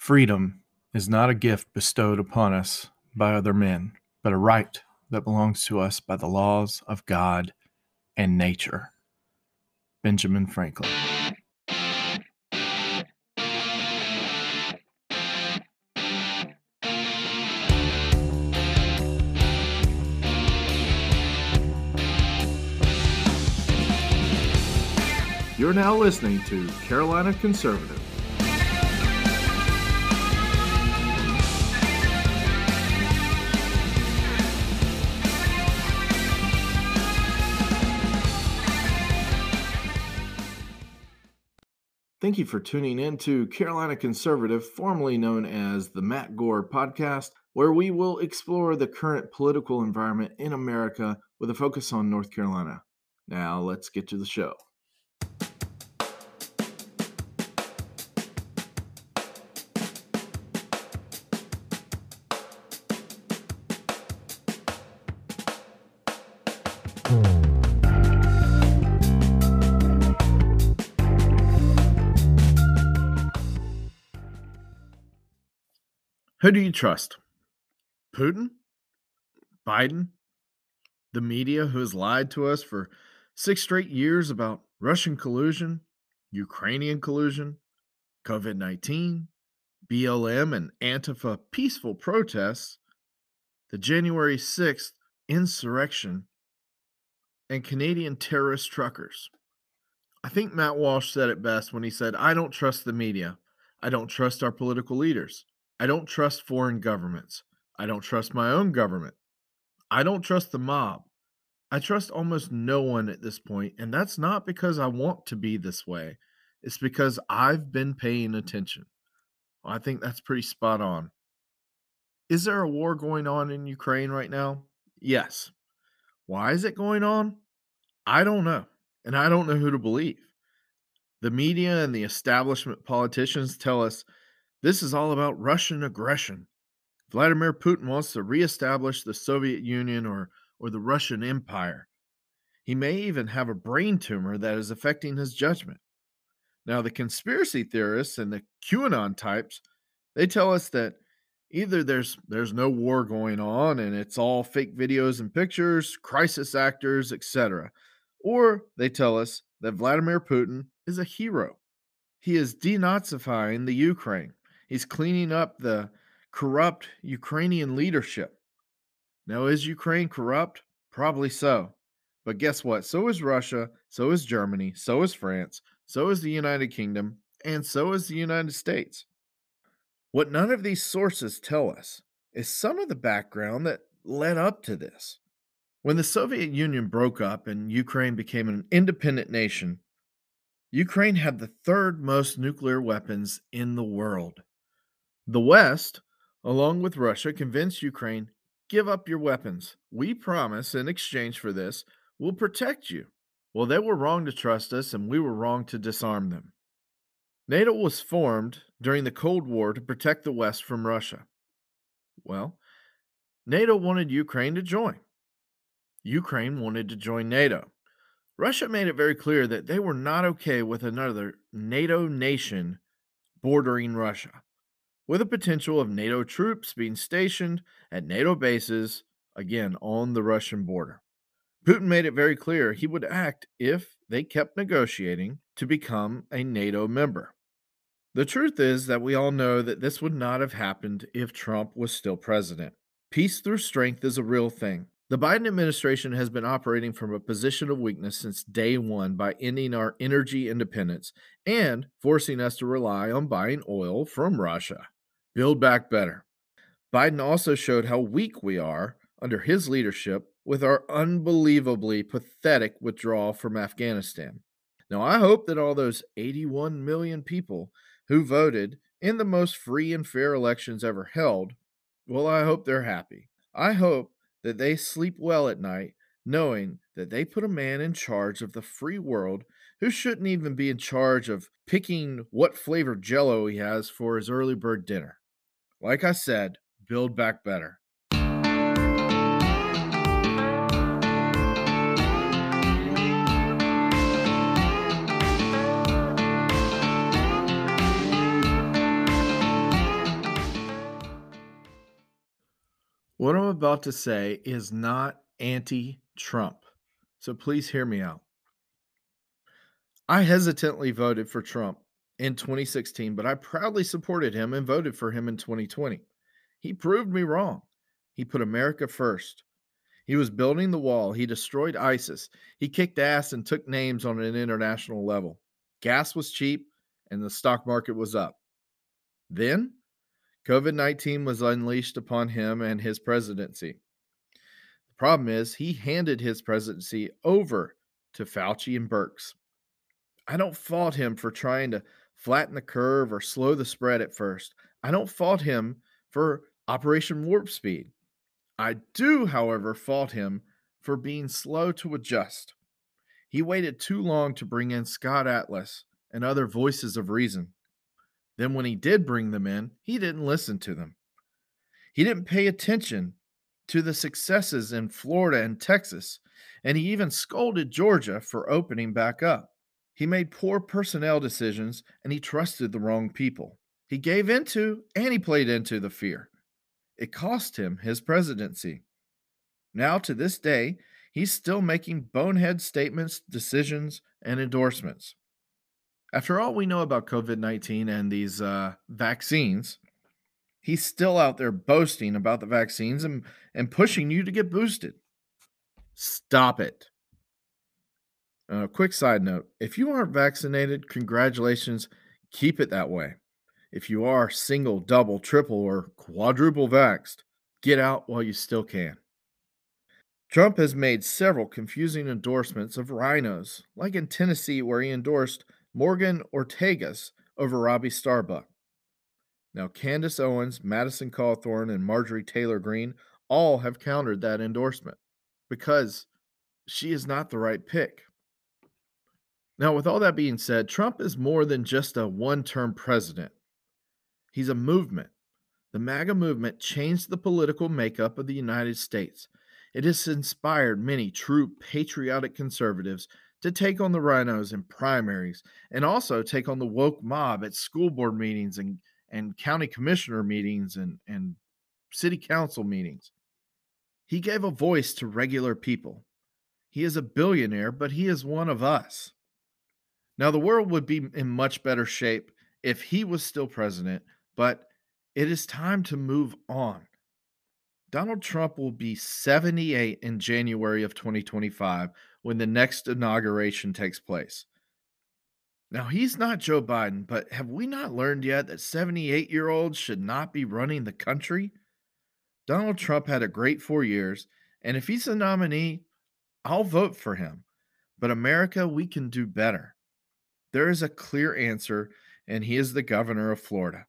Freedom is not a gift bestowed upon us by other men, but a right that belongs to us by the laws of God and nature. Benjamin Franklin. You're now listening to Carolina Conservative. Thank you for tuning in to Carolina Conservative, formerly known as the Matt Gore Podcast, where we will explore the current political environment in America with a focus on North Carolina. Now, let's get to the show. Who do you trust? Putin? Biden? The media who has lied to us for six straight years about Russian collusion, Ukrainian collusion, COVID 19, BLM and Antifa peaceful protests, the January 6th insurrection, and Canadian terrorist truckers. I think Matt Walsh said it best when he said, I don't trust the media. I don't trust our political leaders. I don't trust foreign governments. I don't trust my own government. I don't trust the mob. I trust almost no one at this point, and that's not because I want to be this way. It's because I've been paying attention. Well, I think that's pretty spot on. Is there a war going on in Ukraine right now? Yes. Why is it going on? I don't know, and I don't know who to believe. The media and the establishment politicians tell us this is all about Russian aggression. Vladimir Putin wants to reestablish the Soviet Union or, or the Russian Empire. He may even have a brain tumor that is affecting his judgment. Now, the conspiracy theorists and the QAnon types, they tell us that either there's there's no war going on and it's all fake videos and pictures, crisis actors, etc. Or they tell us that Vladimir Putin is a hero. He is denazifying the Ukraine. He's cleaning up the corrupt Ukrainian leadership. Now, is Ukraine corrupt? Probably so. But guess what? So is Russia, so is Germany, so is France, so is the United Kingdom, and so is the United States. What none of these sources tell us is some of the background that led up to this. When the Soviet Union broke up and Ukraine became an independent nation, Ukraine had the third most nuclear weapons in the world. The West, along with Russia, convinced Ukraine give up your weapons. We promise, in exchange for this, we'll protect you. Well, they were wrong to trust us, and we were wrong to disarm them. NATO was formed during the Cold War to protect the West from Russia. Well, NATO wanted Ukraine to join. Ukraine wanted to join NATO. Russia made it very clear that they were not okay with another NATO nation bordering Russia with the potential of NATO troops being stationed at NATO bases, again, on the Russian border. Putin made it very clear he would act if they kept negotiating to become a NATO member. The truth is that we all know that this would not have happened if Trump was still president. Peace through strength is a real thing. The Biden administration has been operating from a position of weakness since day one by ending our energy independence and forcing us to rely on buying oil from Russia. Build Back Better. Biden also showed how weak we are under his leadership with our unbelievably pathetic withdrawal from Afghanistan. Now, I hope that all those 81 million people who voted in the most free and fair elections ever held, well, I hope they're happy. I hope that they sleep well at night knowing that they put a man in charge of the free world who shouldn't even be in charge of picking what flavor jello he has for his early bird dinner like I said, build back better. What I'm about to say is not anti Trump. So please hear me out. I hesitantly voted for Trump in 2016, but I proudly supported him and voted for him in 2020. He proved me wrong. He put America first. He was building the wall. He destroyed ISIS. He kicked ass and took names on an international level. Gas was cheap and the stock market was up. Then COVID 19 was unleashed upon him and his presidency. The problem is, he handed his presidency over to Fauci and Birx. I don't fault him for trying to flatten the curve or slow the spread at first. I don't fault him for Operation Warp Speed. I do, however, fault him for being slow to adjust. He waited too long to bring in Scott Atlas and other voices of reason. Then, when he did bring them in, he didn't listen to them. He didn't pay attention to the successes in Florida and Texas, and he even scolded Georgia for opening back up. He made poor personnel decisions and he trusted the wrong people. He gave into and he played into the fear. It cost him his presidency. Now, to this day, he's still making bonehead statements, decisions, and endorsements. After all we know about COVID 19 and these uh, vaccines, he's still out there boasting about the vaccines and, and pushing you to get boosted. Stop it. A uh, quick side note if you aren't vaccinated, congratulations, keep it that way. If you are single, double, triple, or quadruple vaxxed, get out while you still can. Trump has made several confusing endorsements of RINOs, like in Tennessee, where he endorsed Morgan Ortagus over Robbie Starbuck. Now, Candace Owens, Madison Cawthorn, and Marjorie Taylor Greene all have countered that endorsement because she is not the right pick. Now, with all that being said, Trump is more than just a one term president. He's a movement. The MAGA movement changed the political makeup of the United States. It has inspired many true patriotic conservatives to take on the RINOs in primaries and also take on the woke mob at school board meetings and, and county commissioner meetings and, and city council meetings. He gave a voice to regular people. He is a billionaire, but he is one of us. Now, the world would be in much better shape if he was still president but it is time to move on. Donald Trump will be 78 in January of 2025 when the next inauguration takes place. Now, he's not Joe Biden, but have we not learned yet that 78 year olds should not be running the country? Donald Trump had a great four years, and if he's the nominee, I'll vote for him. But America, we can do better. There is a clear answer, and he is the governor of Florida.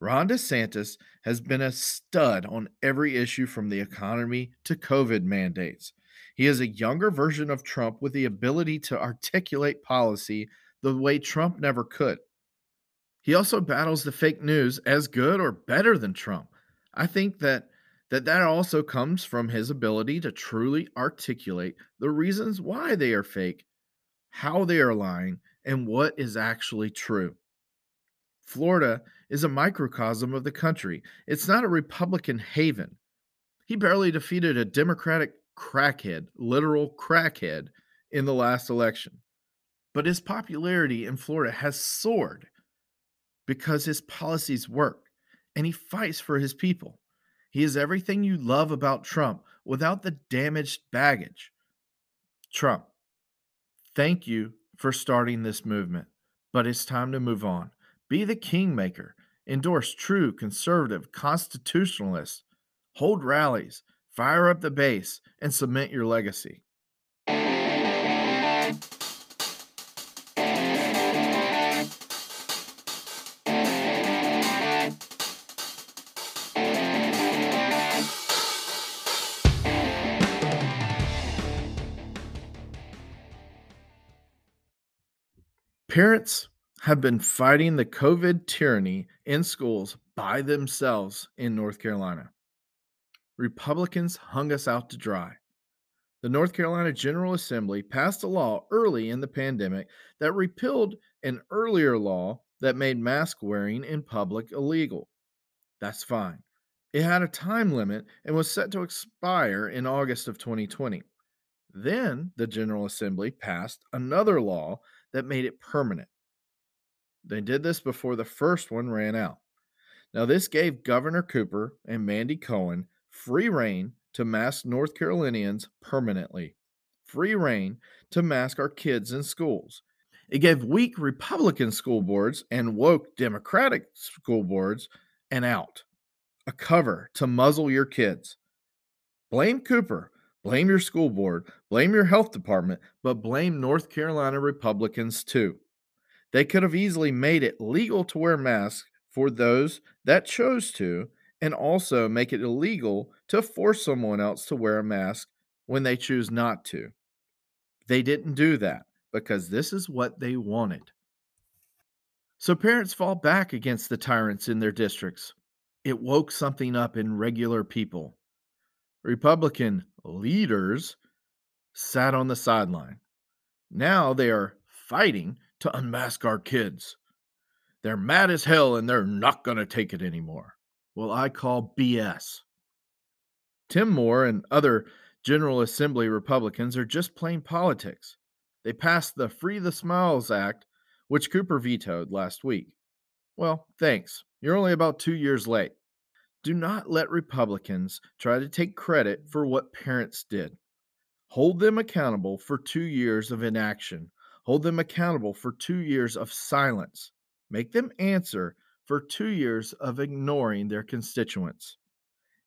Ron DeSantis has been a stud on every issue from the economy to COVID mandates. He is a younger version of Trump with the ability to articulate policy the way Trump never could. He also battles the fake news as good or better than Trump. I think that that that also comes from his ability to truly articulate the reasons why they are fake, how they are lying, and what is actually true. Florida is a microcosm of the country. It's not a Republican haven. He barely defeated a Democratic crackhead, literal crackhead, in the last election. But his popularity in Florida has soared because his policies work and he fights for his people. He is everything you love about Trump without the damaged baggage. Trump, thank you for starting this movement, but it's time to move on. Be the kingmaker. Endorse true conservative constitutionalists. Hold rallies. Fire up the base and cement your legacy. Parents have been fighting the COVID tyranny in schools by themselves in North Carolina. Republicans hung us out to dry. The North Carolina General Assembly passed a law early in the pandemic that repealed an earlier law that made mask wearing in public illegal. That's fine. It had a time limit and was set to expire in August of 2020. Then the General Assembly passed another law that made it permanent. They did this before the first one ran out. Now, this gave Governor Cooper and Mandy Cohen free rein to mask North Carolinians permanently, free rein to mask our kids in schools. It gave weak Republican school boards and woke Democratic school boards an out, a cover to muzzle your kids. Blame Cooper, blame your school board, blame your health department, but blame North Carolina Republicans too. They could have easily made it legal to wear masks for those that chose to, and also make it illegal to force someone else to wear a mask when they choose not to. They didn't do that because this is what they wanted. So parents fall back against the tyrants in their districts. It woke something up in regular people. Republican leaders sat on the sideline. Now they are fighting to unmask our kids. They're mad as hell and they're not going to take it anymore. Well, I call BS. Tim Moore and other General Assembly Republicans are just plain politics. They passed the Free the Smiles Act, which Cooper vetoed last week. Well, thanks. You're only about two years late. Do not let Republicans try to take credit for what parents did. Hold them accountable for two years of inaction. Hold them accountable for two years of silence. Make them answer for two years of ignoring their constituents.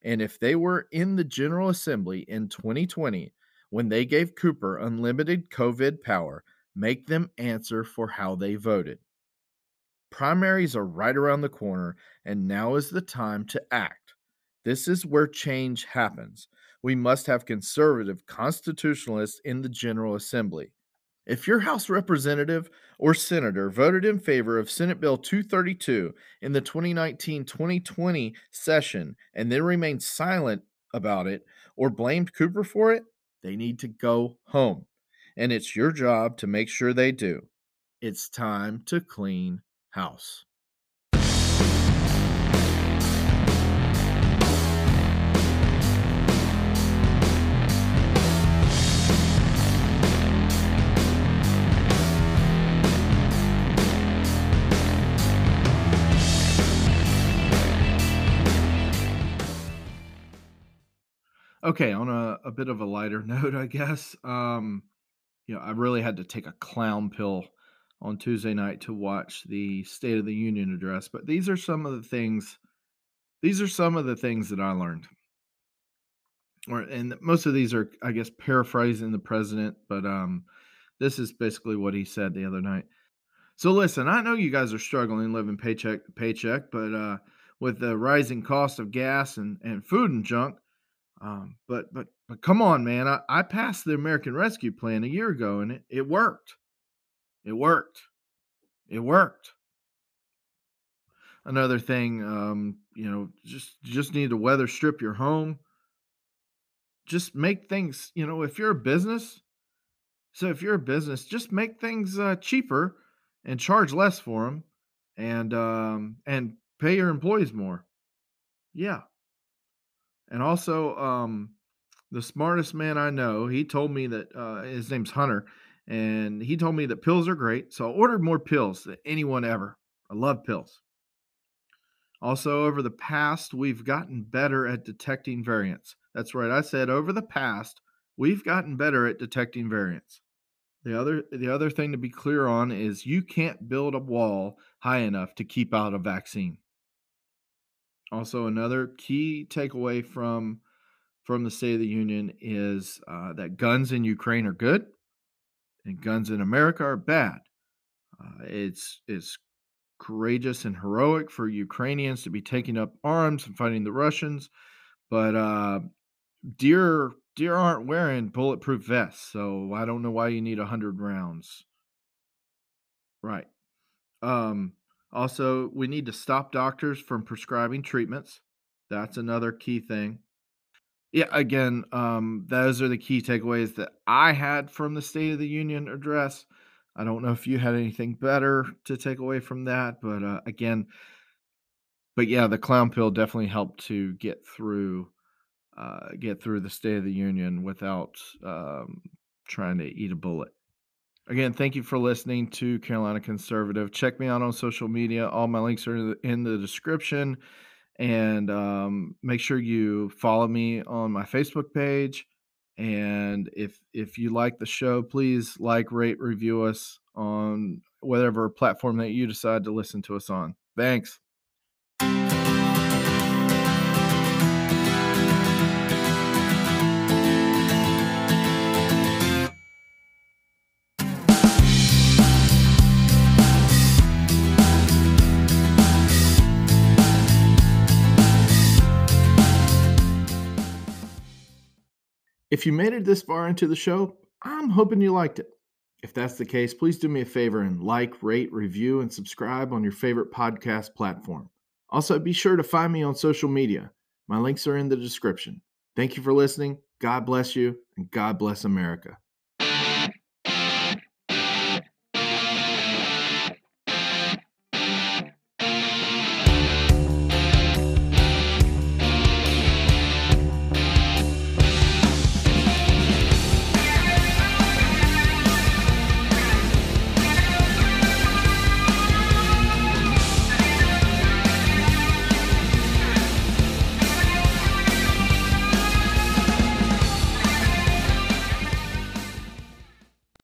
And if they were in the General Assembly in 2020 when they gave Cooper unlimited COVID power, make them answer for how they voted. Primaries are right around the corner, and now is the time to act. This is where change happens. We must have conservative constitutionalists in the General Assembly. If your House representative or senator voted in favor of Senate Bill 232 in the 2019 2020 session and then remained silent about it or blamed Cooper for it, they need to go home. And it's your job to make sure they do. It's time to clean house. Okay, on a, a bit of a lighter note, I guess. Um, you know, I really had to take a clown pill on Tuesday night to watch the State of the Union address, but these are some of the things these are some of the things that I learned. Or and most of these are I guess paraphrasing the president, but um this is basically what he said the other night. So listen, I know you guys are struggling living paycheck to paycheck, but uh with the rising cost of gas and, and food and junk, um, but but but come on, man. I, I passed the American Rescue Plan a year ago and it, it worked. It worked. It worked. Another thing, um, you know, just just need to weather strip your home. Just make things, you know, if you're a business, so if you're a business, just make things uh, cheaper and charge less for them, and um, and pay your employees more. Yeah, and also, um, the smartest man I know, he told me that uh, his name's Hunter, and he told me that pills are great. So I ordered more pills than anyone ever. I love pills. Also, over the past, we've gotten better at detecting variants. That's right. I said over the past, we've gotten better at detecting variants. The other the other thing to be clear on is you can't build a wall high enough to keep out a vaccine. Also, another key takeaway from from the State of the Union is uh, that guns in Ukraine are good, and guns in America are bad. Uh, it's it's courageous and heroic for Ukrainians to be taking up arms and fighting the Russians, but uh, deer deer aren't wearing bulletproof vests, so I don't know why you need hundred rounds. Right. Um, also, we need to stop doctors from prescribing treatments. That's another key thing. Yeah, again, um, those are the key takeaways that I had from the State of the Union address. I don't know if you had anything better to take away from that, but uh, again, but yeah, the clown pill definitely helped to get through uh, get through the State of the Union without um, trying to eat a bullet. Again, thank you for listening to Carolina Conservative. Check me out on social media. All my links are in the description. And um, make sure you follow me on my Facebook page. And if if you like the show, please like, rate, review us on whatever platform that you decide to listen to us on. Thanks. If you made it this far into the show, I'm hoping you liked it. If that's the case, please do me a favor and like, rate, review, and subscribe on your favorite podcast platform. Also, be sure to find me on social media. My links are in the description. Thank you for listening. God bless you, and God bless America.